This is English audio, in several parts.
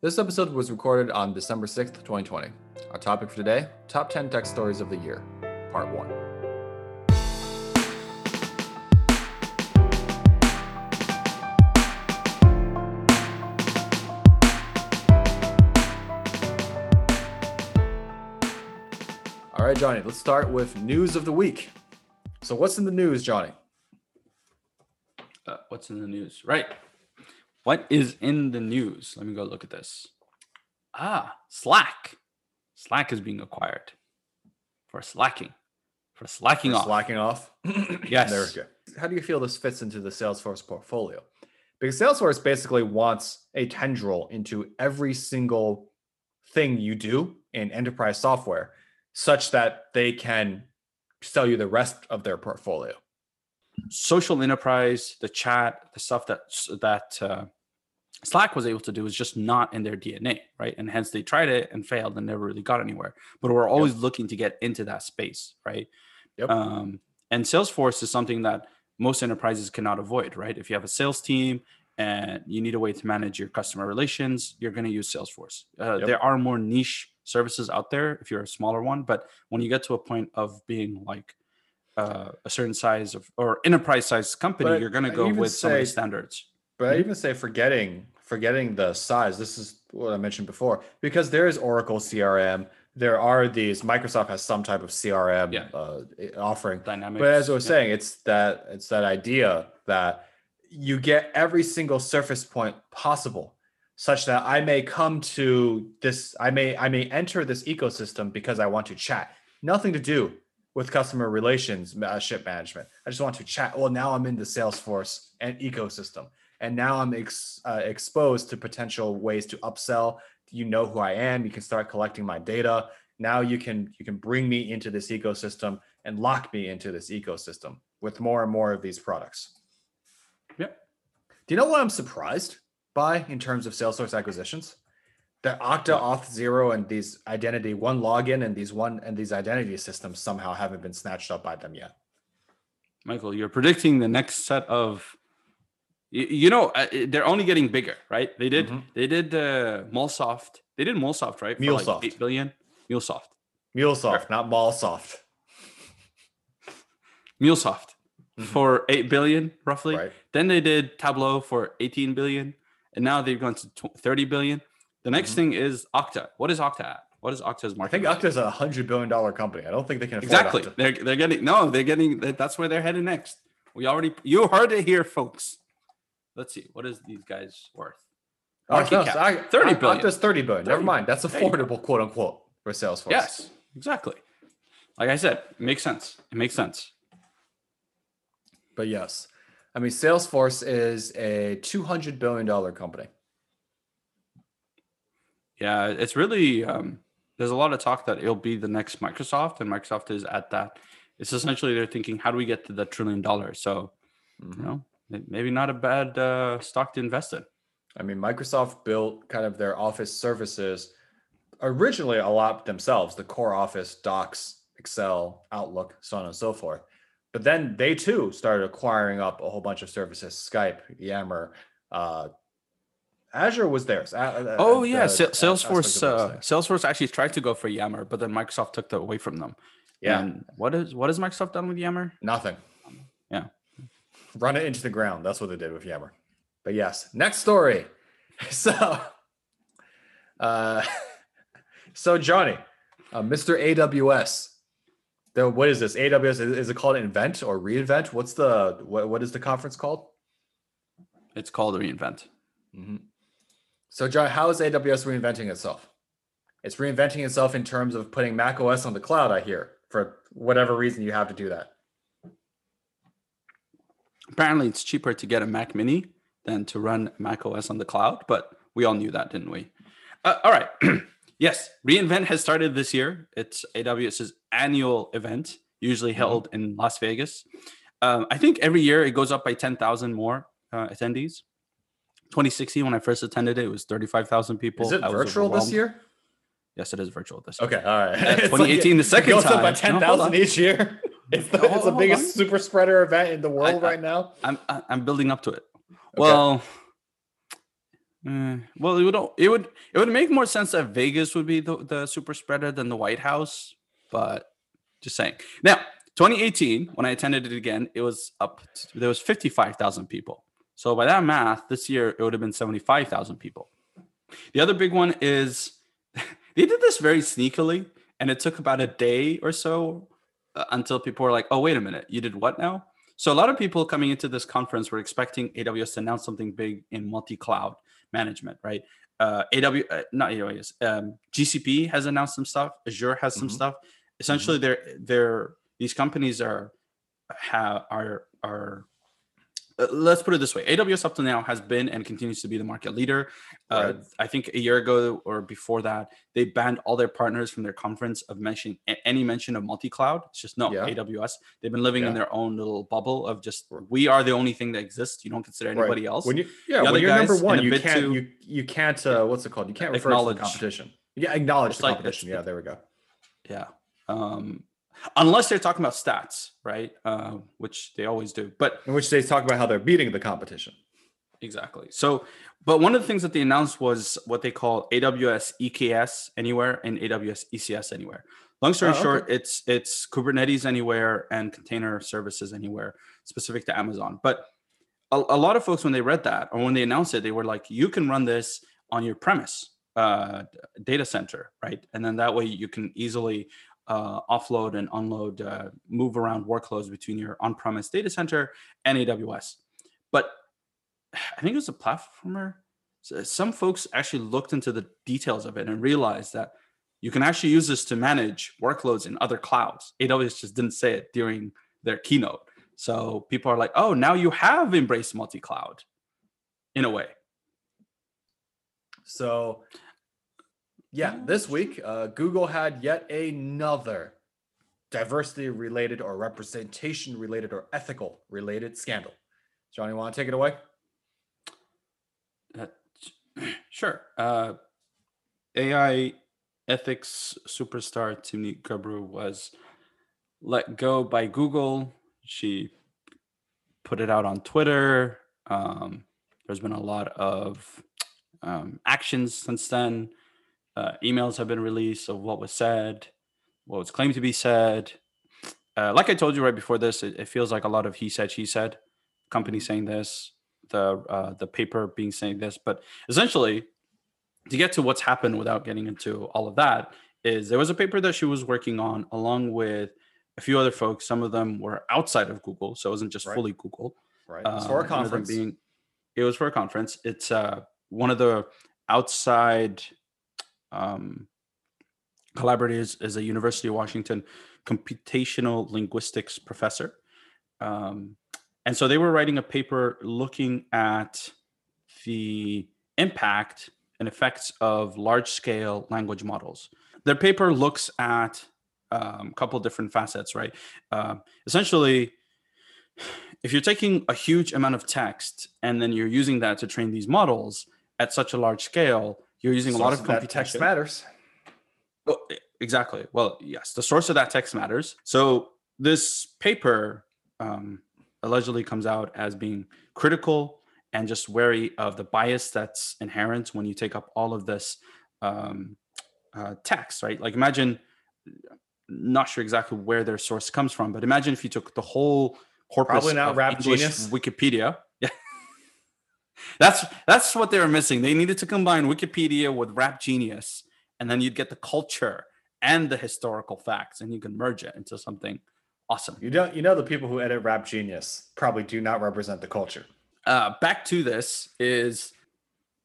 This episode was recorded on December 6th, 2020. Our topic for today Top 10 Tech Stories of the Year, Part 1. All right, Johnny, let's start with news of the week. So, what's in the news, Johnny? Uh, what's in the news? Right. What is in the news? Let me go look at this. Ah, Slack. Slack is being acquired for slacking, for slacking For off. Slacking off. Yes. There we go. How do you feel this fits into the Salesforce portfolio? Because Salesforce basically wants a tendril into every single thing you do in enterprise software, such that they can sell you the rest of their portfolio. Social enterprise, the chat, the stuff that that uh, Slack was able to do is just not in their DNA, right? And hence they tried it and failed and never really got anywhere. But we're always looking to get into that space, right? Yep. Um, and Salesforce is something that most enterprises cannot avoid, right? If you have a sales team and you need a way to manage your customer relations, you're going to use Salesforce. Uh, Yep. There are more niche services out there if you're a smaller one, but when you get to a point of being like uh, a certain size of or enterprise size company, But you're going to go with some of the standards. But I Mhm. even say forgetting forgetting the size. This is what I mentioned before because there is Oracle CRM. There are these. Microsoft has some type of CRM Yeah. uh, offering. Dynamics. But as I was yeah. saying, it's that it's that idea that you get every single surface point possible, such that I may come to this, I may I may enter this ecosystem because I want to chat. Nothing to do with customer relations, uh, ship management. I just want to chat. Well, now I'm in the Salesforce and ecosystem, and now I'm ex, uh, exposed to potential ways to upsell. You know who I am. You can start collecting my data. Now you can you can bring me into this ecosystem and lock me into this ecosystem with more and more of these products. Yep. Do you know what I'm surprised by in terms of Salesforce acquisitions? That Okta, Auth Zero, and these identity OneLogin and these one and these identity systems somehow haven't been snatched up by them yet. Michael, you're predicting the next set of. You, know, uh, they're only getting bigger, right? They did. Mhm. They did uh, MuleSoft. They did MuleSoft, right? MuleSoft. Like Eight billion. MuleSoft. MuleSoft, not Mallsoft. MuleSoft Mhm. for eight billion, roughly. Right. Then they did Tableau for 18 billion, and now they've gone to 30 billion. The next Mhm. thing is Okta. What is Okta at? What is Okta's market? I think value? Okta's a hundred billion dollar company. I don't think they can afford exactly. Okta. They're they're getting no. They're getting. That's where they're headed next. We already you heard it here, folks. Let's see. What is these guys worth? Oh, Market no, cap, so I- 30 I- billion. Okta's 30 billion. Never mind. That's There you go. affordable, quote unquote, for Salesforce. Yes, exactly. Like I said, it makes sense. It makes sense. But yes, I mean, Salesforce is a $200 billion company. Yeah, it's really um, there's a lot of talk that it'll be the next Microsoft, and Microsoft is at that. It's essentially they're thinking, how do we get to the trillion dollars? So you know, maybe not a bad uh, stock to invest in. I mean, Microsoft built kind of their office services originally a lot themselves the core office, Docs, Excel, Outlook, so on and so forth. But then they too started acquiring up a whole bunch of services Skype, Yammer, uh, Azure was theirs. Uh, Oh uh, yeah, the Sa- a- aspect Salesforce. Uh. Salesforce actually tried to go for Yammer, but then Microsoft took that away from them. yeah, And what is what has Microsoft done with Yammer? nothing. Yeah. Run it into the ground. That's what they did with Yammer. But yes, next story. So, uh, so Johnny, uh, Mr. AWS. The, what is this? AWS is, is it called Invent or Reinvent? What's the what, what is the conference called? It's called reinvent. So, John, how is AWS reinventing itself? It's reinventing itself in terms of putting Mac OS on the cloud. I hear for whatever reason you have to do that. Apparently, it's cheaper to get a Mac Mini than to run Mac OS on the cloud, but we all knew that, didn't we? Uh, all right. yes, reInvent has started this year. It's AWS's annual event, usually held in Las Vegas. Um, I think every year it goes up by 10,000 more uh, attendees. 2016, when I first attended it, it was 35,000 people. Is it I virtual this year? Yes, it is virtual this year. Okay, all right. Uh, It's like 2018 the it second goes up by time. ten No, hold thousand on. each year. It's the, No, it's the biggest on. super spreader event in the world I- right now. I'm I- I'm building up to it. Well, Eh, well, it would it would it would make more sense that Vegas would be the, the super spreader than the White House, but just saying. Now, 2018, when I attended it again, it was up. To, there was 55,000 people. So by that math, this year it would have been 75,000 people. The other big one is they did this very sneakily, and it took about a day or so uh, until people were like, "Oh, wait a minute, you did what now?" So a lot of people coming into this conference were expecting AWS to announce something big in multi-cloud management, right? Uh, AW, uh, not AWS, um, GCP has announced some stuff. Azure has some mm-hmm. stuff. Essentially, mm-hmm. they're they're these companies are have are are let's put it this way. Aws up to now has been and continues to be the market leader. Uh, i think a year ago or before that they banned all their partners from their conference of mentioning any mention of multi-cloud. It's just no yeah. aws they've been living yeah. in their own little bubble of just we are the only thing that exists. You don't consider anybody right. else. When you yeah when you're number one you can't you, you can't uh, what's it called you can't refer to the competition yeah acknowledge the like, competition yeah there we go yeah um unless they're talking about stats, right? Uh, which they always do. But in which they talk about how they're beating the competition. Exactly. So, but one of the things that they announced was what they call AWS EKS Anywhere and AWS ECS Anywhere. Long story oh, okay. short, it's it's Kubernetes Anywhere and Container Services Anywhere, specific to Amazon. But a, a lot of folks, when they read that or when they announced it, they were like, "You can run this on your premise." uh, data center, right? And then that way you can easily uh, offload and unload, uh, move around workloads between your on-premise data center and AWS. But I think it was a platformer. Some folks actually looked into the details of it and realized that you can actually use this to manage workloads in other clouds. AWS just didn't say it during their keynote. So people are like, oh, now you have embraced multi-cloud in a way. So yeah, this week, uh, Google had yet another diversity related or representation related or ethical related scandal. Johnny, want to take it away? Uh, sure. Uh, AI ethics superstar Timnit Gebru was let go by Google. She put it out on Twitter. Um, there's been a lot of um, actions since then uh, emails have been released of what was said, what was claimed to be said. Uh, like I told you right before this, it, it, feels like a lot of he said, she said. Company saying this, the uh, the paper being saying this, but essentially, to get to what's happened without getting into all of that, is there was a paper that she was working on along with a few other folks. Some of them were outside of Google, so it wasn't just right. fully Google. Right. For a conference. Being, it was for a conference. It's uh, one of the outside um, collaborated as, a University of Washington computational linguistics professor. Um, and so they were writing a paper looking at the impact and effects of large scale language models. Their paper looks at a um, couple different facets, right? Uh, essentially, if you're taking a huge amount of text and then you're using that to train these models at such a large scale, you're using a lot of computation. text matters. Well, exactly. Well, yes, the source of that text matters. So this paper um, allegedly comes out as being critical and just wary of the bias that's inherent when you take up all of this um, uh, text, right? Like imagine, not sure exactly where their source comes from, but imagine if you took the whole corpus Probably not of Rap English Genius. Wikipedia that's that's what they were missing. They needed to combine Wikipedia with Rap Genius, and then you'd get the culture and the historical facts, and you can merge it into something awesome. You don't, you know, the people who edit Rap Genius probably do not represent the culture. Uh, back to this is,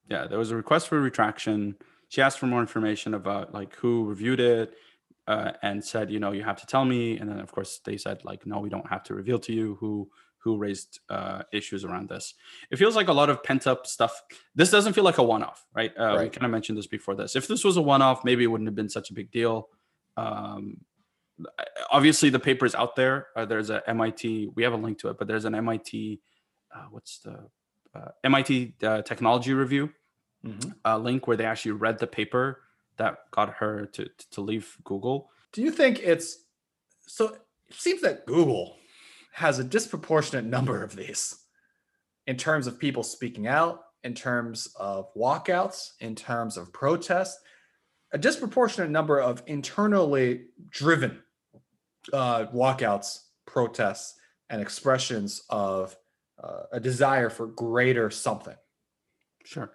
yeah, there was a request for retraction. She asked for more information about like who reviewed it, uh, and said, you know, you have to tell me. And then of course they said like, no, we don't have to reveal to you who who raised uh, issues around this. It feels like a lot of pent up stuff. This doesn't feel like a one off, right? Uh, right? We kind of mentioned this before this. If this was a one off, maybe it wouldn't have been such a big deal. Um, obviously, the paper is out there. Uh, there's a MIT. We have a link to it, but there's an MIT. Uh, what's the uh, MIT uh, technology review mm-hmm. link where they actually read the paper that got her to to leave Google. Do you think it's so? It seems that Google has a disproportionate number of these in terms of people speaking out, in terms of walkouts, in terms of protests, a disproportionate number of internally driven uh, walkouts, protests, and expressions of uh, a desire for greater something. Sure.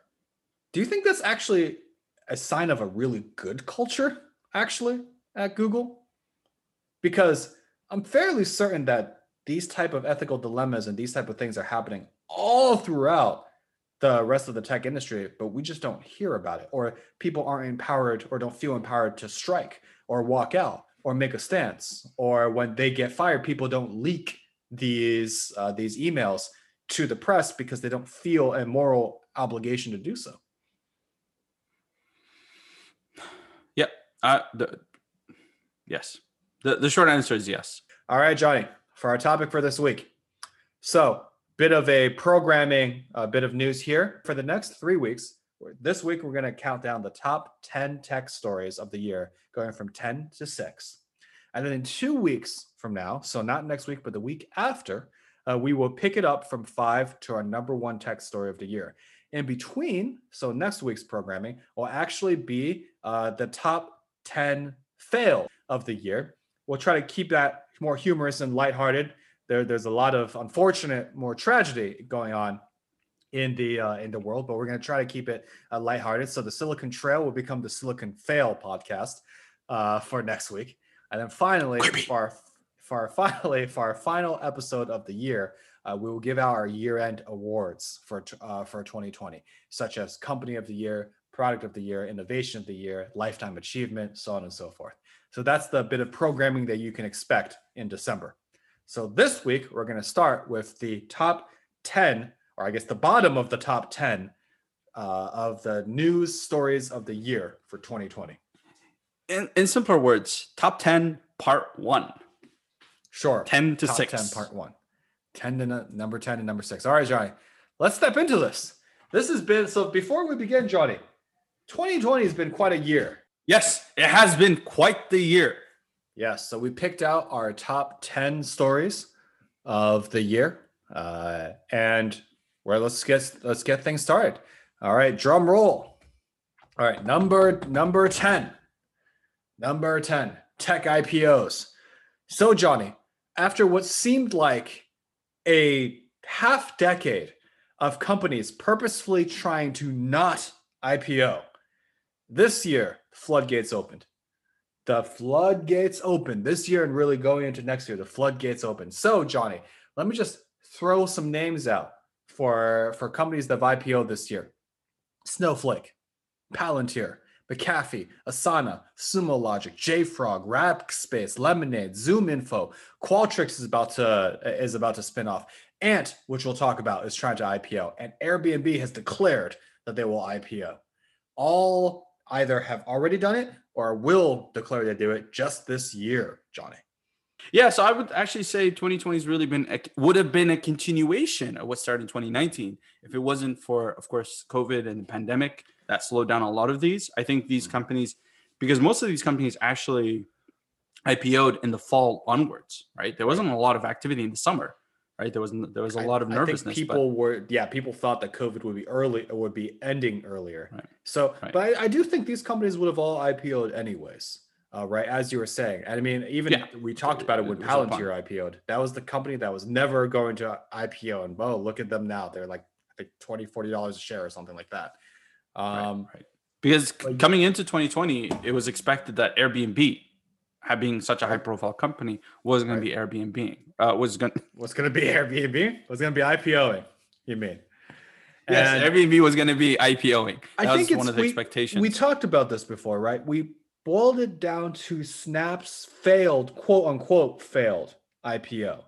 Do you think that's actually a sign of a really good culture, actually, at Google? Because I'm fairly certain that these type of ethical dilemmas and these type of things are happening all throughout the rest of the tech industry, but we just don't hear about it, or people aren't empowered or don't feel empowered to strike or walk out or make a stance, or when they get fired, people don't leak these uh, these emails to the press because they don't feel a moral obligation to do so. Yep. Uh, the, yes. The, the short answer is yes. All right, Johnny, for our topic for this week. So, bit of a programming, a bit of news here. For the next three weeks, this week we're going to count down the top 10 tech stories of the year, going from 10 to 6. And then in two weeks from now, so not next week, but the week after, uh, we will pick it up from five to our number one tech story of the year. In between, so next week's programming will actually be uh, the top 10 fail of the year. We'll try to keep that more humorous and lighthearted. There, there's a lot of unfortunate, more tragedy going on in the uh, in the world, but we're going to try to keep it uh, lighthearted. So the Silicon Trail will become the Silicon Fail podcast uh, for next week, and then finally, for our, for our finally for our final episode of the year, uh, we will give out our year-end awards for uh, for 2020, such as Company of the Year, Product of the Year, Innovation of the Year, Lifetime Achievement, so on and so forth. So that's the bit of programming that you can expect in December. So this week, we're going to start with the top 10, or I guess the bottom of the top 10 uh, of the news stories of the year for 2020. In, in simpler words, top 10, part one. Sure. 10 to top 6. 10, part one. 10 to no- number 10 and number six. All right, Johnny, let's step into this. This has been, so before we begin, Johnny, 2020 has been quite a year. Yes, it has been quite the year. Yes. So we picked out our top 10 stories of the year. Uh, and where let's get let's get things started. All right, drum roll. All right, number number 10. Number 10, tech IPOs. So Johnny, after what seemed like a half decade of companies purposefully trying to not IPO, this year floodgates opened. The floodgates open this year and really going into next year the floodgates open so johnny let me just throw some names out for for companies that have ipo this year. Snowflake palantir mcafee asana sumo logic jfrog rackspace lemonade zoom info. Qualtrics is about to is about to spin off. Ant which we'll talk about is trying to ipo and airbnb has declared that they will ipo all either have already done it or will declare they do it just this year, Johnny. Yeah, so I would actually say 2020 has really been a, would have been a continuation of what started in 2019 if it wasn't for, of course, COVID and the pandemic that slowed down a lot of these. I think these mm-hmm. companies, because most of these companies actually IPO'd in the fall onwards, right? There wasn't a lot of activity in the summer, right? There was there was a lot of I nervousness. think people were yeah, people thought that COVID would be early would be ending earlier. Right. So, Right. but I, I do think these companies would have all IPO'd anyways. Uh, right, as you were saying, and I mean, even Yeah. we talked about it when It Palantir IPO'd. That was the company that was never going to IPO, and well, look at them now. They're like I think 20 40 dollars a share or something like that. Um, right. because like- coming into 2020, it was expected that Airbnb, being such a high profile company, was going Right. to be Airbnb. Uh, was going What's going to be Airbnb? What's going to be IPOing? You mean? yes, And Airbnb was going to be IPOing. I think was one of the we- expectations. we talked about this before, right? We boiled it down to Snap's failed, quote unquote, failed IPO,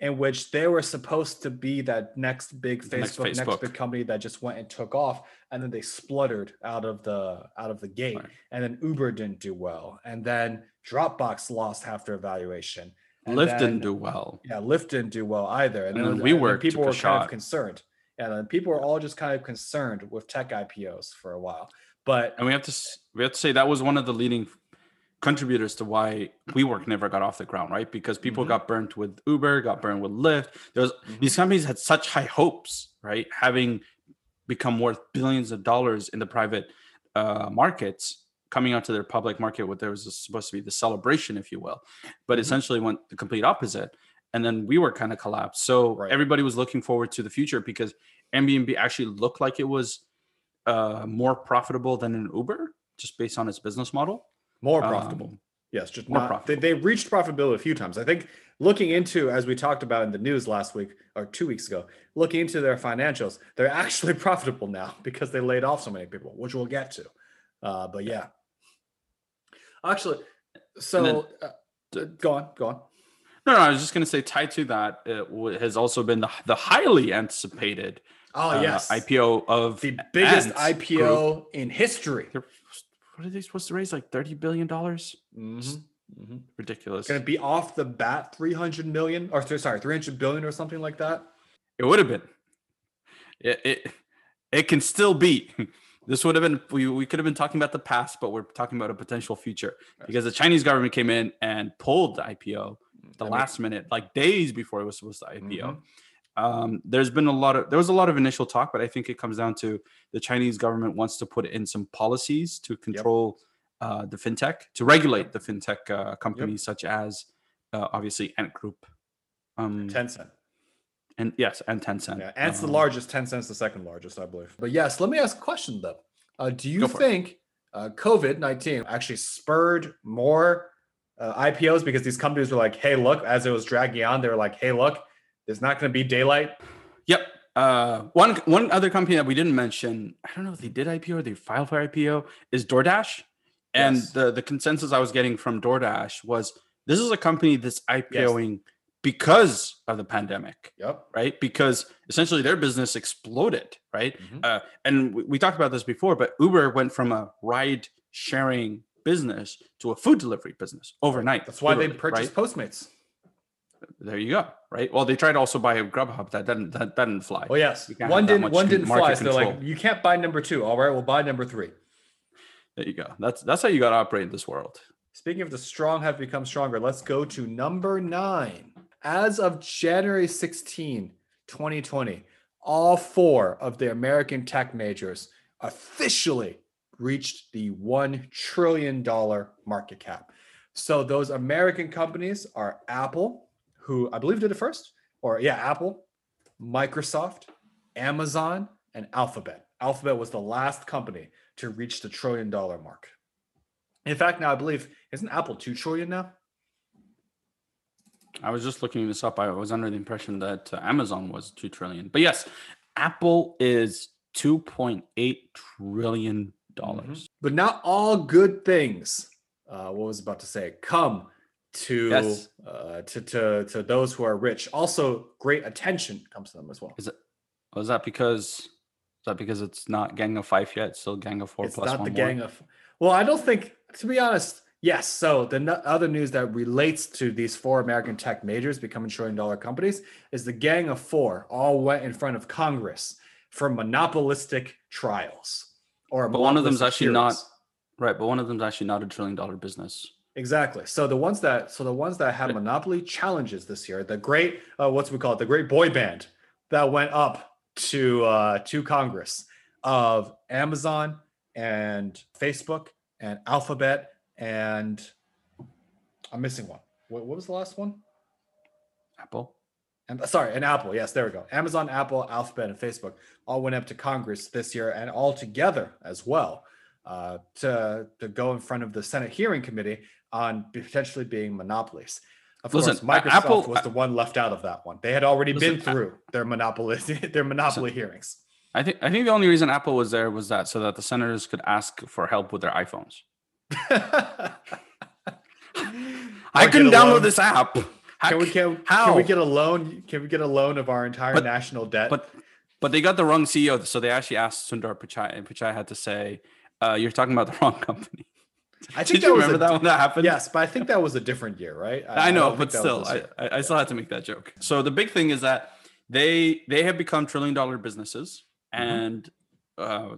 in which they were supposed to be that next big The next Facebook, next, big company that just went and took off, and then they spluttered out of the out of the gate, Right. and then Uber didn't do well, and then Dropbox lost half their valuation. and Lyft then- didn't do well. yeah, Lyft didn't do well either. And, And then, then then WeWork people were kind shot. of concerned. And then people were all just kind of concerned with tech IPOs for a while. But And we have to we have to say that was one of the leading contributors to why WeWork never got off the ground, right? Because people Mhm. got burnt with Uber, got burned with Lyft. There was these companies had such high hopes, right? Having become worth billions of dollars in the private uh, markets coming out to their public market what there was supposed to be the celebration if you will but Mhm. essentially went the complete opposite and then we were kind of collapsed so Right. everybody was looking forward to the future because airbnb actually looked like it was uh, more profitable than an uber just based on its business model More Um, profitable. yes, just more not. They, profitable. they reached profitability a few times. I think looking into, as we talked about in the news last week or two weeks ago, looking into their financials, they're actually profitable now because they laid off so many people, which we'll get to. Uh, but yeah, actually, so then- uh, go on, go on. no no i was just going to say tied to that it w- has also been the, the highly anticipated Oh uh, yes, ipo of the biggest Ant IPO Group. in history. They're- what are they supposed to raise like 30 billion dollars Mm-hmm. Mm-hmm. ridiculous Going to be off the bat 300 million or sorry 300 billion or something like that. It would have been. It, it it can still be. This would have been we, we could have been talking about the past, but we're talking about a potential future because the Chinese government came in and pulled the IPO the I mean, last minute, like days before it was supposed to IPO. Mhm. Um, there's been a lot of there was a lot of initial talk, but I think it comes down to the Chinese government wants to put in some policies to control uh, the fintech, to regulate the fintech uh, companies such as uh, obviously Ant Group. Um, Tencent. and yes, and Tencent. Yeah, Ant's the Um, largest. Tencent's the second largest, I believe. But yes, let me ask a question though. Uh, do you Go for it. think uh, COVID nineteen actually spurred more uh, IPOs because these companies were like, "Hey, look," as it was dragging on, they were like, "Hey, look, there's not going to be daylight." Yep. Uh, one one other company that we didn't mention, I don't know if they did IPO or they filed for IPO, is DoorDash. And Yes. the the consensus I was getting from DoorDash was this is a company that's IPOing because of the pandemic, Yep. right? Because essentially their business exploded, right? Mhm. Uh, and we, we talked about this before, but Uber went from a ride sharing business to a food delivery business overnight. That's why they purchased right? Postmates. There you go, right? Well, they tried to also buy a Grubhub that didn't that, didn't fly. Oh yes, one didn't one didn't fly. market So they're like, you can't buy number two. All right, we'll buy number three. There you go. That's that's how you got to operate in this world. Speaking of the strong have become stronger, let's go to number nine. As of January 16, 2020, all four of the American tech majors officially reached the $1 trillion market cap. So those American companies are Apple, who I believe did it first, or yeah, Apple, Microsoft, Amazon, and Alphabet. Alphabet was the last company to reach the trillion dollar mark. In fact, now I believe isn't Apple two trillion now? I was just looking this up. I was under the impression that uh, Amazon was two trillion, but yes, Apple is two point eight trillion dollars. But not all good things. Uh, what was I about to say? Come to Yes. uh, to to to those who are rich. Also, great attention comes to them as well. Is it? Was that because? Is that because it's not Gang of Five yet? It's still Gang of Four it's plus not one the more? gang of. Well, I don't think. To be honest, yes. So the no- other news that relates to these four American tech majors becoming trillion dollar companies is the gang of four all went in front of Congress for monopolistic trials. Or But one of them's actually not- Right, but one of them's actually not a trillion dollar business. Exactly. So the ones that so the ones that had monopoly challenges this year, the great uh, what's we call it, the great boy band that went up to uh, to Congress of Amazon and Facebook and Alphabet and I'm missing one. What, what was the last one? Apple. And sorry, and Apple. Yes, there we go. Amazon, Apple, Alphabet, and Facebook all went up to Congress this year, and all together as well uh, to to go in front of the Senate hearing committee on potentially being monopolies. Of Listen, course, Microsoft Apple- was the one left out of that one. They had already been Listen, A- through their monopoly their monopoly hearings. I think I think the only reason Apple was there was that so that the senators could ask for help with their iPhones. I couldn't download this app. How Can we can, how? can we get a loan? Can we get a loan of our entire But- national debt? but but they got the wrong CEO, so they actually asked Sundar Pichai, and Pichai had to say, uh, "You're talking about the wrong company." I Did you was remember a- that when that happened? Yes, but I think that was a different year, right? I know, don't but think that still, I. I, I still had to make that joke. So the big thing is that they they have become trillion dollar businesses, Mhm. and uh,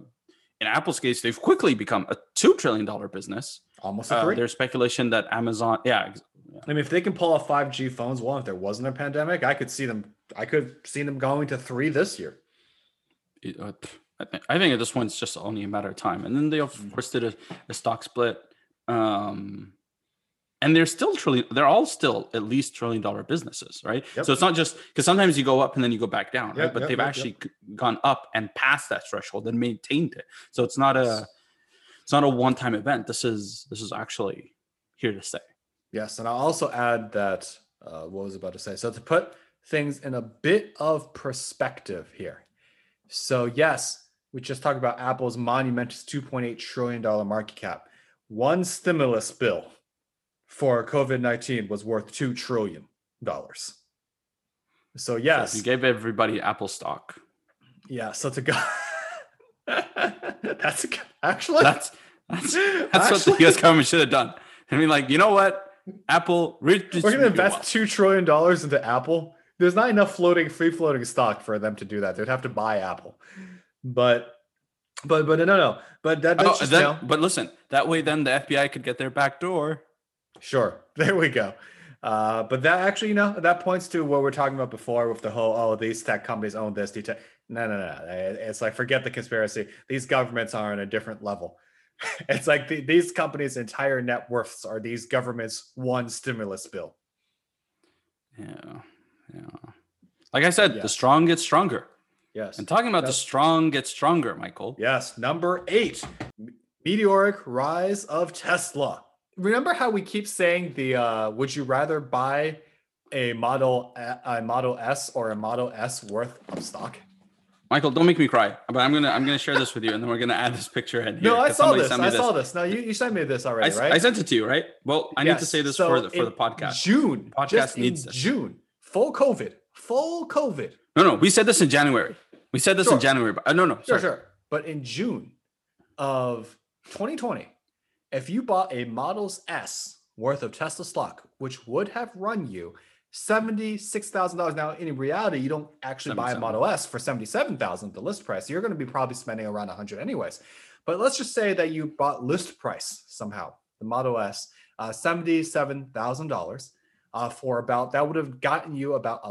in Apple's case, they've quickly become a two trillion dollar business. almost a Uh, three. there's speculation that Amazon, yeah, ex- I mean, if they can pull off 5G phones, well, if there wasn't a pandemic, I could see them. I could see them going to three this year. it- uh, I think I think at this point it's just only a matter of time. And then they of Mm. course did a, a stock split. Um and they're still trillion they're all still at least trillion dollar businesses, right? Yep. So it's not just because sometimes you go up and then you go back down, right? But yep, they've yep, actually gone up and past that threshold and maintained it. So it's not a it's not a one-time event. This is this is actually here to stay. Yes, and I'll also add that uh, what was I about to say? So to put things in a bit of perspective here. So yes, we just talked about Apple's monumentous 2.8 trillion dollar market cap. One stimulus bill for COVID-19 was worth 2 trillion dollars. So So yes, if you gave everybody Apple stock. yeah, so to go That's a, actually That's that's that's what the US government should have done. I mean, like, you know what? Apple We're going to invest two trillion dollars into Apple. There's not enough floating, free floating stock for them to do that. They'd have to buy Apple. But, but, but no, no. But that, that's Oh, just but listen, that way then the FBI could get their back door. Sure, there we go. Uh, but that actually, you know, that points to what we're talking about before with the whole, oh, these tech companies own this. tech-" No, no, no. It's like forget the conspiracy. These governments are on a different level. It's like the, these companies' entire net worths are these governments' one stimulus bill. Yeah. Yeah. Like I said, Yeah. the strong get stronger. Yes. And talking about the strong get stronger, Michael. Yes, number eight, meteoric rise of Tesla. Remember how we keep saying the uh, would you rather buy a model a, model S or a model S worth of stock? Michael, don't make me cry. But I'm gonna I'm gonna share this with you, and then we're gonna add this picture in here. no, I saw this. I saw this. No, you, you sent me this already, s- right? I sent it to you, right? Well, I need to say this so for the for the podcast. June, Podcast needs in this. June, full COVID, full COVID. No, no, we said this in January. We said this Sure. in January. But uh, no, no, Sure, sorry. sure. But in June of 2020, if you bought a Models S worth of Tesla stock, which would have run you $76,000. Now, in reality, you don't actually buy a Model S for 77,000 the list price. You're going to be probably spending around 100 anyways. But let's just say that you bought list price somehow, the Model S, uh, $77,000 uh, for about, that would have gotten you about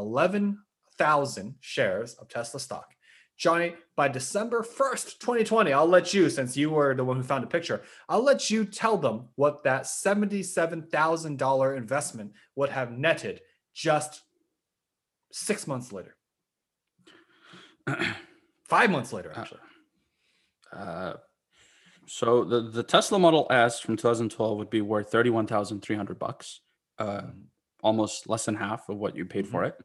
11,000 shares of Tesla stock. Johnny, by December 1st, 2020, I'll let you, since you were the one who found a picture, I'll let you tell them what that $77,000 investment would have netted just six months later. Five months later, Uh, actually. Uh, so the the Tesla Model S from 2012 would be worth 31,300 bucks. Uh, almost less than half of what you paid for it.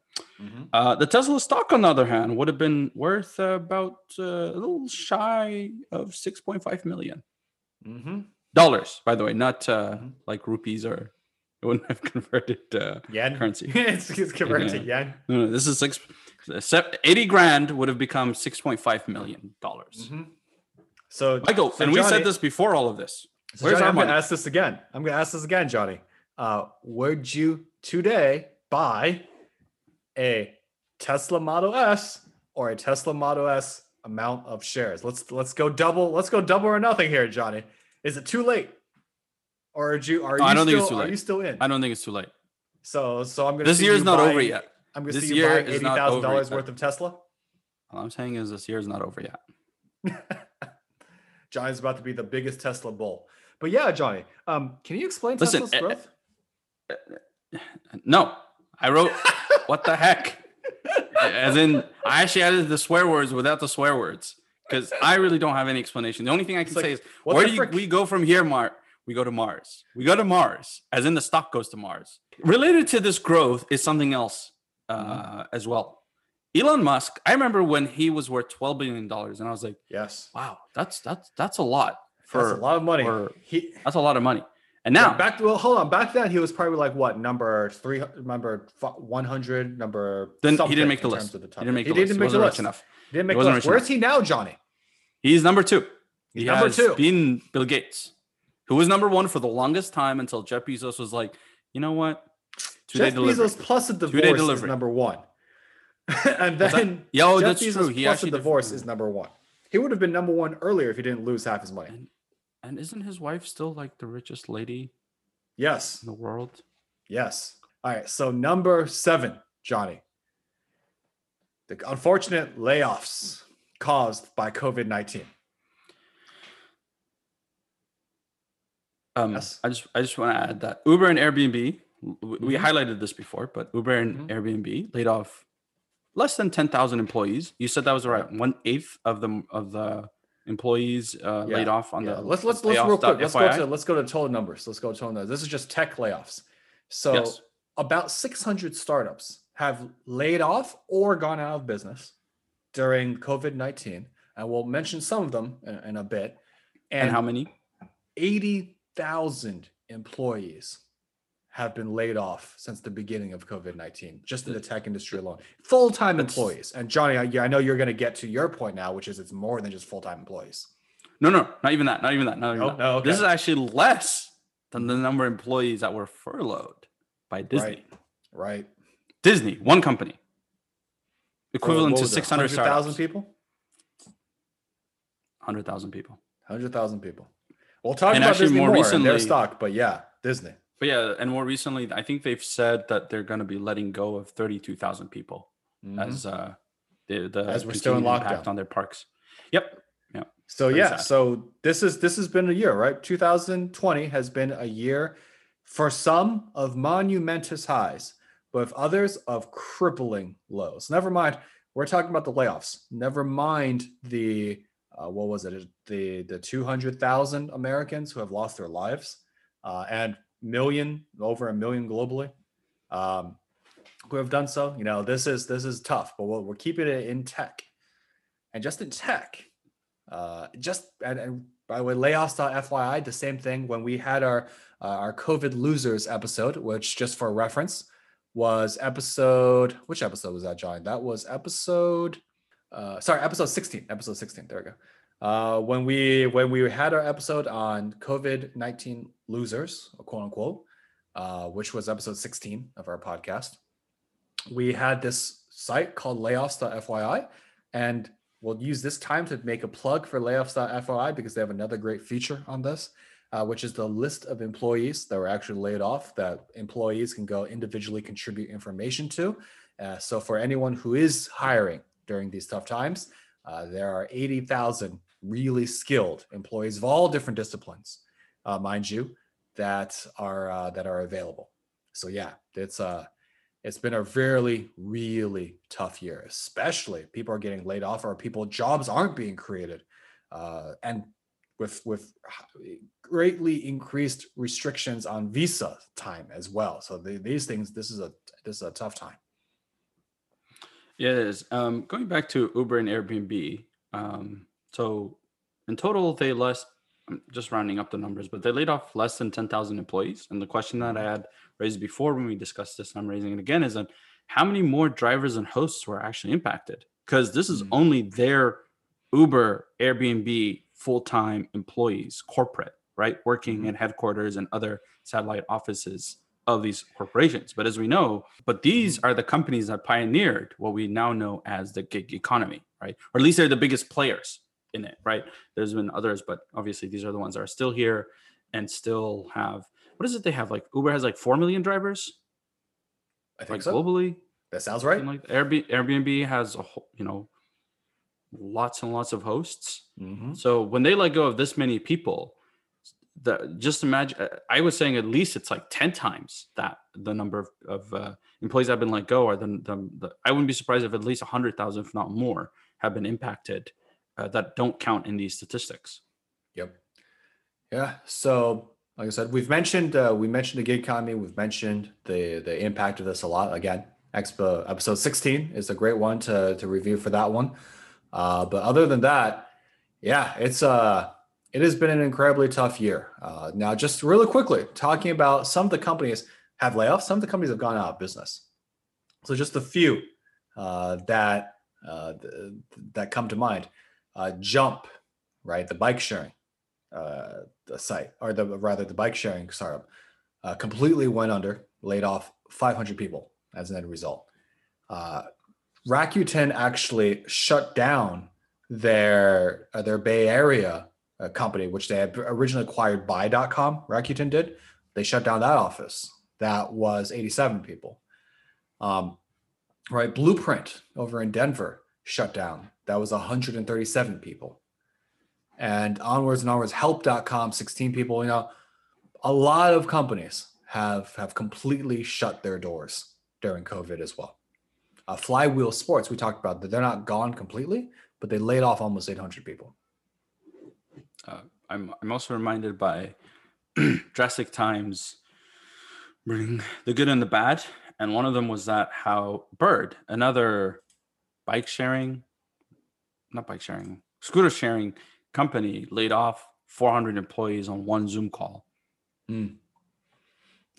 Mhm. Uh, the Tesla stock, on the other hand, would have been worth uh, about uh, a little shy of 6.5 million Mhm. dollars. By the way, not uh, Mhm. like rupees or it wouldn't have converted uh, Yen. currency. it's, it's converted to yen. No, no, this is six. 80 grand would have become 6.5 million dollars. Mhm. So, Michael, so and we said this before all of this. So Where's Johnny, our I'm going to ask this again. I'm going to ask this again, Johnny. Uh, would you today buy a Tesla Model S or a Tesla Model S amount of shares? Let's let's go double. Let's go double or nothing here, Johnny. Is it too late, or are you are you I don't still, think it's too Are you still in? I don't think it's too late. So so I'm gonna This year is not over yet. I'm going to This see you buying is eighty thousand dollars worth of Tesla. All I'm saying is this year is not over yet. Johnny's about to be the biggest Tesla bull. But yeah, Johnny, um, can you explain Listen, Tesla's eh, growth? No, I wrote what the heck, as in I actually added the swear words without the swear words because I really don't have any explanation. The only thing I can like, say is where do you, we go from here, Mar? We go to Mars. We go to Mars, as in the stock goes to Mars. Related to this growth is something else uh, Mm-hmm. as well. Elon Musk. I remember when he was worth twelve billion dollars, and I was like, Yes. "Wow, that's that's that's a lot for That's a lot of money. for- he that's a lot of money." And now now, back to well, hold on. Back then, he was probably like what number three, number one hundred, number. then he didn't make the list. the he didn't make He the list. didn't make the wasn't list. rich enough. He didn't make He the list. Where's he now, Johnny? He's number two. He He's number has two. been Bill Gates, who was number one for the longest time until Jeff Bezos was like, you know what? Two day Jeff delivery. Bezos plus a Two-day divorce is number one, and then Yeah, oh, Jeff that's Bezos true. He plus actually a did- divorce is number one. He would have been number one earlier if he didn't lose half his money. And, and isn't his wife still like the richest lady Yes, in the world? yes. All right. So number seven, Johnny. The unfortunate layoffs, caused by COVID nineteen? Um, Yes. I just I just want to add that Uber and Airbnb, w- we Mhm. highlighted this before, but Uber and Mhm. Airbnb laid off less than ten thousand employees. You said that was around one eighth of the of the employees uh, laid off on Yeah, the. let's let's let's real quick. Let's go to let's go to total numbers. Let's go to total numbers. This is just tech layoffs. So Yes. about 600 startups have laid off or gone out of business during COVID 19, and we'll mention some of them in, in a bit. and how many? 80,000 employees have been laid off since the beginning of COVID 19, just in the tech industry alone. Full time employees. And Johnny, I, yeah, I know you're going to get to your point now, which is it's more than just full time employees. No, no, not even that. Not even that. Not even No, that. no, This is actually less than the number of employees that were furloughed by Disney. Right. right. Disney, one company, equivalent to was it, 600 100,000 startups. people? 100,000 people. 100,000 people. We'll talk And about Disney more more, and their stock, but yeah, Disney. But yeah, and more recently, I think they've said that they're going to be letting go of 32,000 people Mhm. as uh, the, the As we're still in continued lockdown. on their parks. Yep. Yeah. So Pretty yeah, sad. so this is this has been a year, right? 2020 has been a year for some of monumentous highs, but with others of crippling lows. Never mind, we're talking about the layoffs. Never mind the uh, what was it? The the 200,000 Americans who have lost their lives, uh, and million over a million globally, um, who have done so. You know, this is this is tough, but we're, we're keeping it in tech, and just in tech uh, just and, and by the way, layoffs.fyi, the same thing when we had our uh, our COVID losers episode, which just for reference was episode which episode was that, John? That was episode uh sorry, episode 16. Episode 16. There we go. Uh when we when we had our episode on COVID-19 losers, quote unquote, uh, which was episode 16 of our podcast, we had this site called layoffs.fyi and we'll use this time to make a plug for layoffs.fyi because they have another great feature on this, uh, which is the list of employees that were actually laid off that employees can go individually contribute information to. Uh, so for anyone who is hiring during these tough times, uh, there are 80,000 really skilled employees of all different disciplines, uh, mind you, that are uh, that are available. So yeah, it's uh it's been a really really tough year especially people are getting laid off or people jobs aren't being created uh, and with with greatly increased restrictions on visa time as well so the, these things this is a this is a tough time Is. Um, going back to Uber and Airbnb. Um, so in total, they less. I'm just rounding up the numbers, but they laid off less than 10,000 employees. And the question that I had raised before when we discussed this, and I'm raising it again, is that how many more drivers and hosts were actually impacted? Because this is Mm. only their Uber, Airbnb full time employees, corporate, right? Working Mhm. in headquarters and other satellite offices of these corporations. But as we know, but these are the companies that pioneered what we now know as the gig economy, right? Or at least they're the biggest players in it, right? There's been others, but obviously these are the ones that are still here and still have what is it they have? Like Uber has like four million drivers, i think like so globally. that sounds right Like Airbnb, Airbnb has a whole, you know, lots and lots of hosts. Mhm. So when they let go of this many people, the just imagine. I was saying at least it's like ten times that the number of, of uh, employees that have been let go, or the, the, the I wouldn't be surprised if at least hundred thousand, if not more, have been impacted uh, that don't count in these statistics. Yep. Yeah. So, like I said, we've mentioned uh, we mentioned the gig economy. We've mentioned the the impact of this a lot. Again, Expo episode sixteen is a great one to to review for that one. Uh, but other than that, yeah, it's uh it has been an incredibly tough year. Uh, now, just really quickly talking about some of the companies have layoffs. Some of the companies have gone out of business. So just a few uh, that uh, th- that come to mind. Uh, Jump, right? The bike sharing uh, the site, or the rather the bike sharing startup, uh, completely went under, laid off 500 people as an end result. Rakuten actually shut down their their Bay Area uh, company, which they had originally acquired Buy.com. Rakuten did. They shut down that office. That was 87 people. Um, right, Bluprint over in Denver shut down that was 137 people. And onwards and onwards, help.com, 16 people. You know, a lot of companies have have completely shut their doors during COVID as well. Uh, Flywheel Sports, we talked about that they're not gone completely, but they laid off almost 800 people. Uh, I'm I'm also reminded by drastic times bring the good and the bad, and one of them was that how Bird, another bike sharing, not bike sharing, scooter sharing company, laid off 400 employees on one Zoom call. Mm.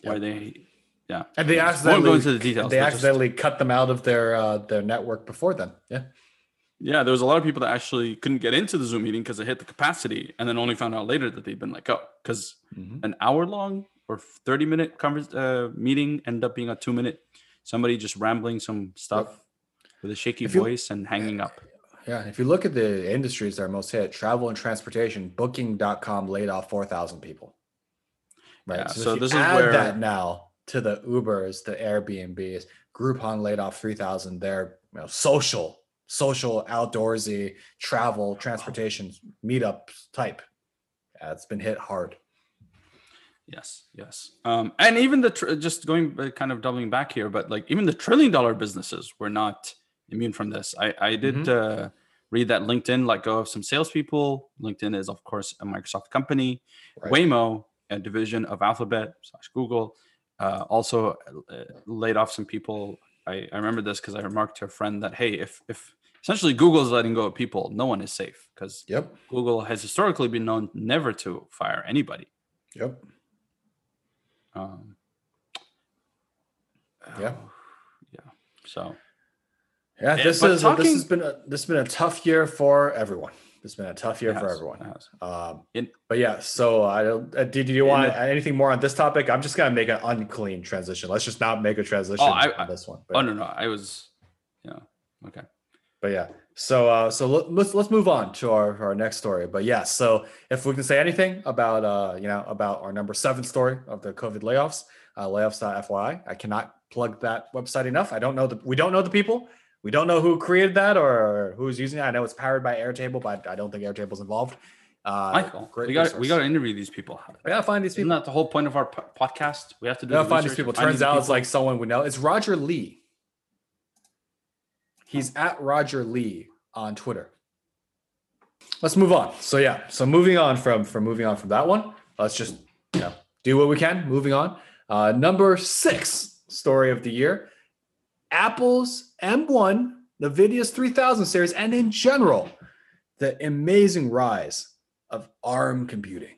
Where they, yeah, And they Won't accidentally go into the details. they but just- accidentally cut them out of their uh, their network before then. Yeah. Yeah, there was a lot of people that actually couldn't get into the Zoom meeting because they hit the capacity, and then only found out later that they'd been let go because an hour long or 30 minute convers- uh, meeting ended up being a two minute somebody just rambling some stuff with a shaky If you- voice and hanging up Yeah, if you look at the industries that are most hit, travel and transportation, booking.com laid off 4,000 people. Right. Yeah, so, so this is add where- that now to the Ubers, the Airbnbs, Groupon laid off 3,000. They're you know, social, social, outdoorsy, travel, transportation, meetup type. Yeah, it's been hit hard. yes yes um, and even the tr- just going uh, kind of doubling back here but like even the trillion dollar businesses were not immune from this i i did Mhm. uh, read that linkedin let go of some salespeople linkedin is of course a microsoft company Right. waymo a division of alphabet slash google uh, also uh, laid off some people i, I remember this because i remarked to a friend that hey if if essentially google is letting go of people no one is safe because Yep. google has historically been known never to fire anybody Yep. um, Yeah. oh, yeah so Yeah, this is this has been a this has been a tough year for everyone. It's been a tough year it for everyone. Um, In- but yeah, so I. Uh, did you want the- anything more on this topic? I'm just gonna make an unclean transition. Let's just not make a transition Oh, I- on this one. oh But, no no i was yeah okay but yeah, so uh, so let, let's let's move on to our, our next story. But yeah, so if we can say anything about uh you know about our number seven story of the COVID layoffs, uh, layoffs.fyi, I cannot plug that website enough. I don't know the we don't know the people. We don't know who created that or who's using it. I know it's powered by Airtable, but I don't think Airtable's involved. Uh, michael great we got we got to interview these people We gotta find these people. isn't people. that the whole point of our po- podcast we have to do We gotta the find these people. Turns out it's like someone we know. It's Roger Lee. He's at Roger Lee on Twitter. Let's move on. So yeah, so moving on from from moving on from that one, let's just you know do what we can. Moving on. Uh, number six story of the year: Apple's M1, NVIDIA's 3000 series, and in general, the amazing rise of ARM computing.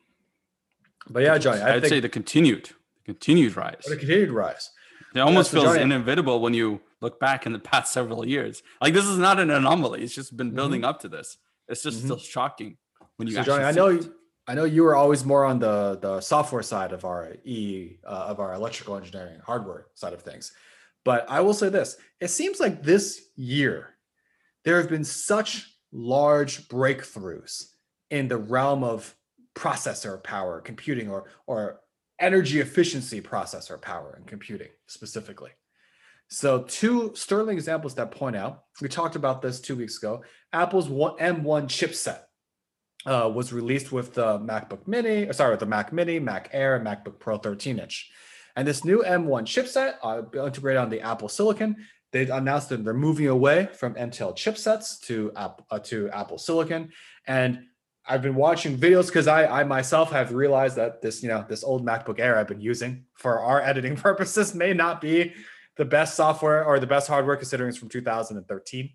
But yeah, Johnny, I i'd think say the continued continued rise The continued rise. it almost feels Johnny- inevitable when you look back in the past several years like this is not an anomaly it's just been building up to this it's just Mhm. still shocking when you So Johnny, I know it. you, I know you were always more on the the software side of our e uh, of our electrical engineering hardware side of things, but I will say this: it seems like this year there have been such large breakthroughs in the realm of processor power computing or or energy efficiency processor power and computing specifically. So two sterling examples that point out. We talked about this two weeks ago. Apple's M1 chipset uh, was released with the MacBook Mini, or sorry, with the Mac Mini, Mac Air, and MacBook Pro 13 inch. And this new M1 chipset, uh, integrated on the Apple Silicon, they announced that they're moving away from Intel chipsets to Apple uh, to Apple Silicon. And I've been watching videos because I, I myself have realized that this, you know, this old MacBook Air I've been using for our editing purposes may not be the best software or the best hardware considering it's from 2013.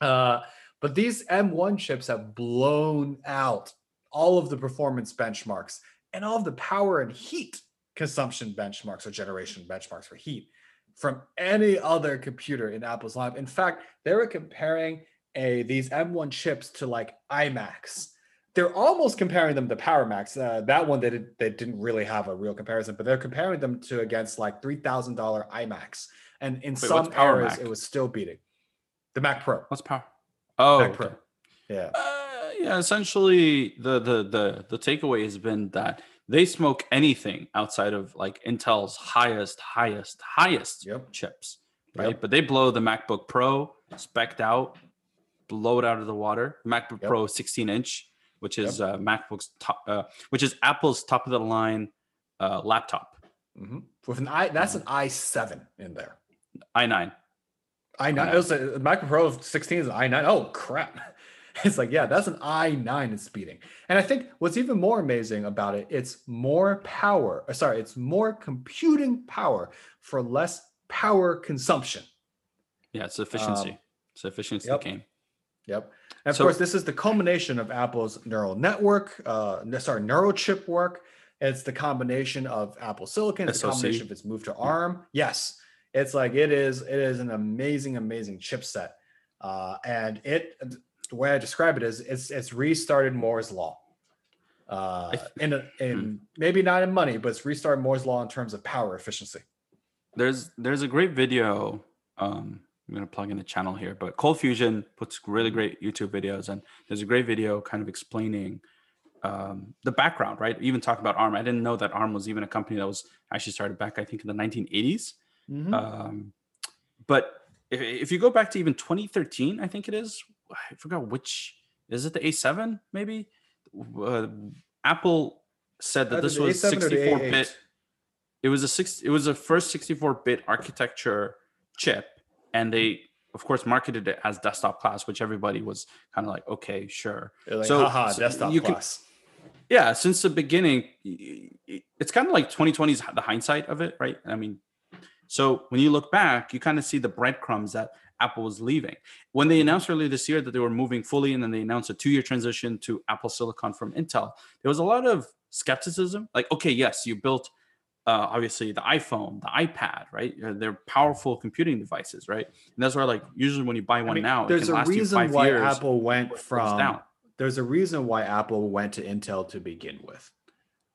Uh, but these M1 chips have blown out all of the performance benchmarks and all of the power and heat consumption benchmarks or generation benchmarks for heat from any other computer in Apple's lineup. In fact, they were comparing a these M1 chips to like iMacs. They're almost comparing them to Power Macs. Uh, that one they did, they didn't really have a real comparison, but they're comparing them to against like three thousand dollar iMacs, and in Wait, some areas Mac? it was still beating the Mac Pro. what's power oh Mac okay. Pro. Yeah. Uh, yeah, essentially the the the the takeaway has been that they smoke anything outside of like Intel's highest, highest, highest Yep. chips, right? Yep. But they blow the MacBook Pro specked out, blow it out of the water. MacBook Yep. Pro 16 inch, which is uh, MacBook's top, uh, which is Apple's top of the line uh, laptop, hmm With an i, that's an i7 in there. i9. i9. I It was a MacBook Pro 16 is an i9. Oh crap! It's like yeah, that's an i9 in speeding. And I think what's even more amazing about it, it's more power. uh, Sorry, it's more computing power for less power consumption. Yeah, it's efficiency. Um, it's efficiency yep. game. Yep. And of So- course, this is the culmination of Apple's neural network, uh, sorry, neural chip work. It's the combination of Apple Silicon, it's the combination of its move to ARM. Yes, it's like it is. It is an amazing, amazing chipset, uh, and it. The way I describe it is, it's it's restarted Moore's law. Uh, th- in a, in maybe not in money, but it's restarted Moore's law in terms of power efficiency. There's there's a great video. Um, I'm gonna plug in a channel here, but Cold Fusion puts really Mm-hmm. great YouTube videos, and there's a great video kind of explaining um, the background, right? Even talk about ARM. I didn't know that ARM was even a company that was actually started back, I think, in the 1980s. Mhm. Um, but if, if you go back to even 2013, I think it is. I forgot which. Is it the A7? Maybe. Uh, Apple said that Either this was A7 or the 64 A8. bit. It was a six. It was a first 64 bit architecture chip, and they of course marketed it as desktop class, which everybody was kind of like, okay, sure. Like, So- haha, so desktop you can- class. Yeah, since the beginning, it's kind of like 2020's h- the hindsight of it, right? I mean, so when you look back, you kind of see the breadcrumbs that Apple was leaving. When they announced earlier this year that they were moving fully, and then they announced a two-year transition to Apple Silicon from Intel, there was a lot of skepticism. Like, okay, yes, you built uh, obviously the iPhone, the iPad, right? They're powerful computing devices, right? And that's why, like, usually when you buy I one mean, now, there's a reason why years. Apple went before it goes from there's a reason why Apple went to Intel to begin with.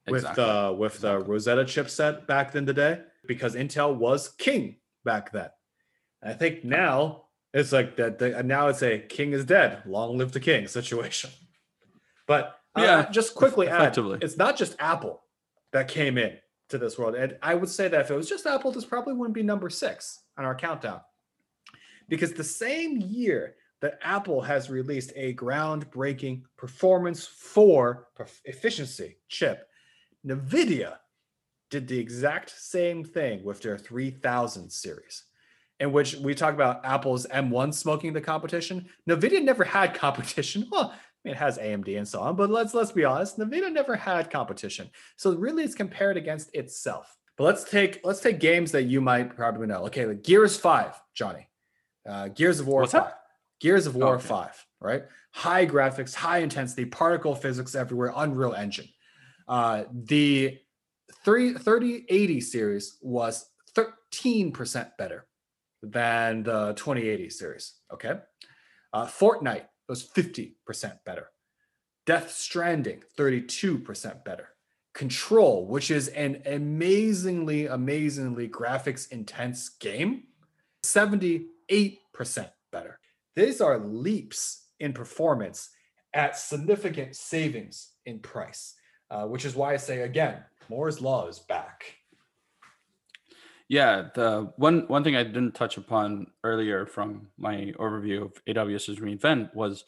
With Exactly. the with Exactly. the Rosetta chipset back in the day, because Intel was king back then. I think now it's like that. The, now it's a king is dead, long live the king situation. But uh, Yeah, just quickly add, it's not just Apple that came in to this world, and I would say that if it was just Apple, this probably wouldn't be number six on our countdown, because the same year that Apple has released a groundbreaking performance for efficiency chip, NVIDIA did the exact same thing with their 3000 series, in which we talk about Apple's M1 smoking the competition. NVIDIA never had competition. Well, I mean, it has AMD and so on, but let's let's be honest, NVIDIA never had competition. So really it's compared against itself. But let's take let's take games that you might probably know. Okay, like Gears 5, Johnny. Uh, Gears of War What's 5. that? Gears of War Okay. 5, right? High graphics, high intensity, particle physics everywhere, Unreal Engine. Uh, the 30, 3080 series was 13% better than the 2080 series. Okay. Uh, Fortnite was 50% better. Death Stranding, 32% better. Control, which is an amazingly, amazingly graphics intense game, 78% better. These are leaps in performance at significant savings in price, uh, which is why I say again, Moore's Law is back. Yeah, the one one thing I didn't touch upon earlier from my overview of AWS's reInvent was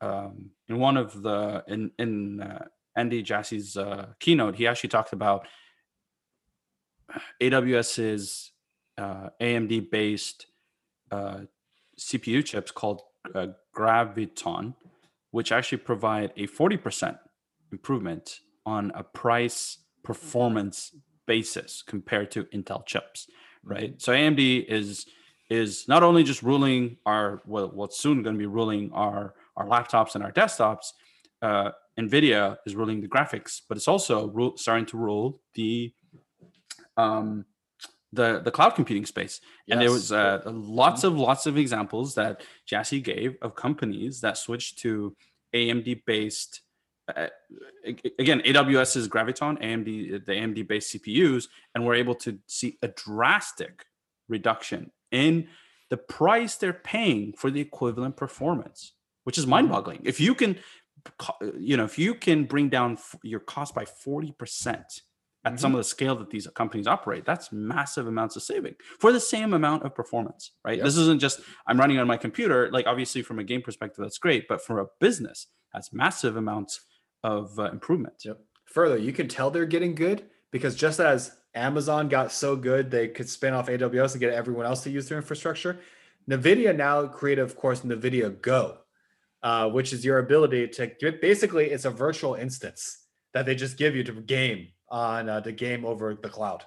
um, in one of the in in uh, Andy Jassy's uh, keynote, he actually talked about AWS's uh, AMD based uh, CPU chips called uh, Graviton, which actually provide a forty percent improvement on a price performance basis compared to Intel chips, right? So AMD is is not only just ruling our well, what's soon going to be ruling our our laptops and our desktops. Uh, Nvidia is ruling the graphics, but it's also ru- starting to rule the um, the the cloud computing space. And there was uh, lots of lots of examples that Jassy gave of companies that switched to AMD based. Uh, AWS is Graviton, AMD, the AMD based CPUs, and we're able to see a drastic reduction in the price they're paying for the equivalent performance, which is mind boggling. If you can, you know, if you can bring down your cost by 40%, at some of the scale that these companies operate, that's massive amounts of saving for the same amount of performance, right? Yep. This isn't just I'm running on my computer. Like obviously from a game perspective, that's great, but for a business, that's massive amounts of uh, improvement. Yep. Further, you can tell they're getting good because just as Amazon got so good they could spin off AWS and get everyone else to use their infrastructure, NVIDIA now created, of course, NVIDIA Go, uh, which is your ability to get basically it's a virtual instance that they just give you to game on uh, the game over the cloud.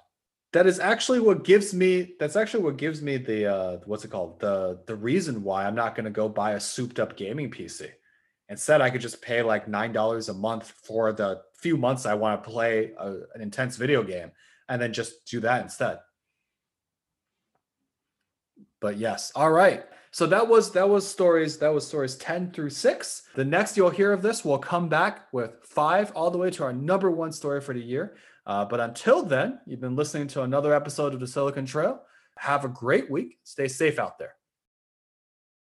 That is actually what gives me. That's actually what gives me the uh, what's it called the the reason why I'm not going to go buy a souped up gaming PC. Instead, I could just pay like nine dollars a month for the few months I want to play a, an intense video game, and then just do that instead. But yes, all right. So that was that was stories that was stories 10 through 6. The next you'll hear of this, we'll come back with 5 all the way to our number 1 story for the year. Uh, but until then, you've been listening to another episode of the Silicon Trail. Have a great week. Stay safe out there.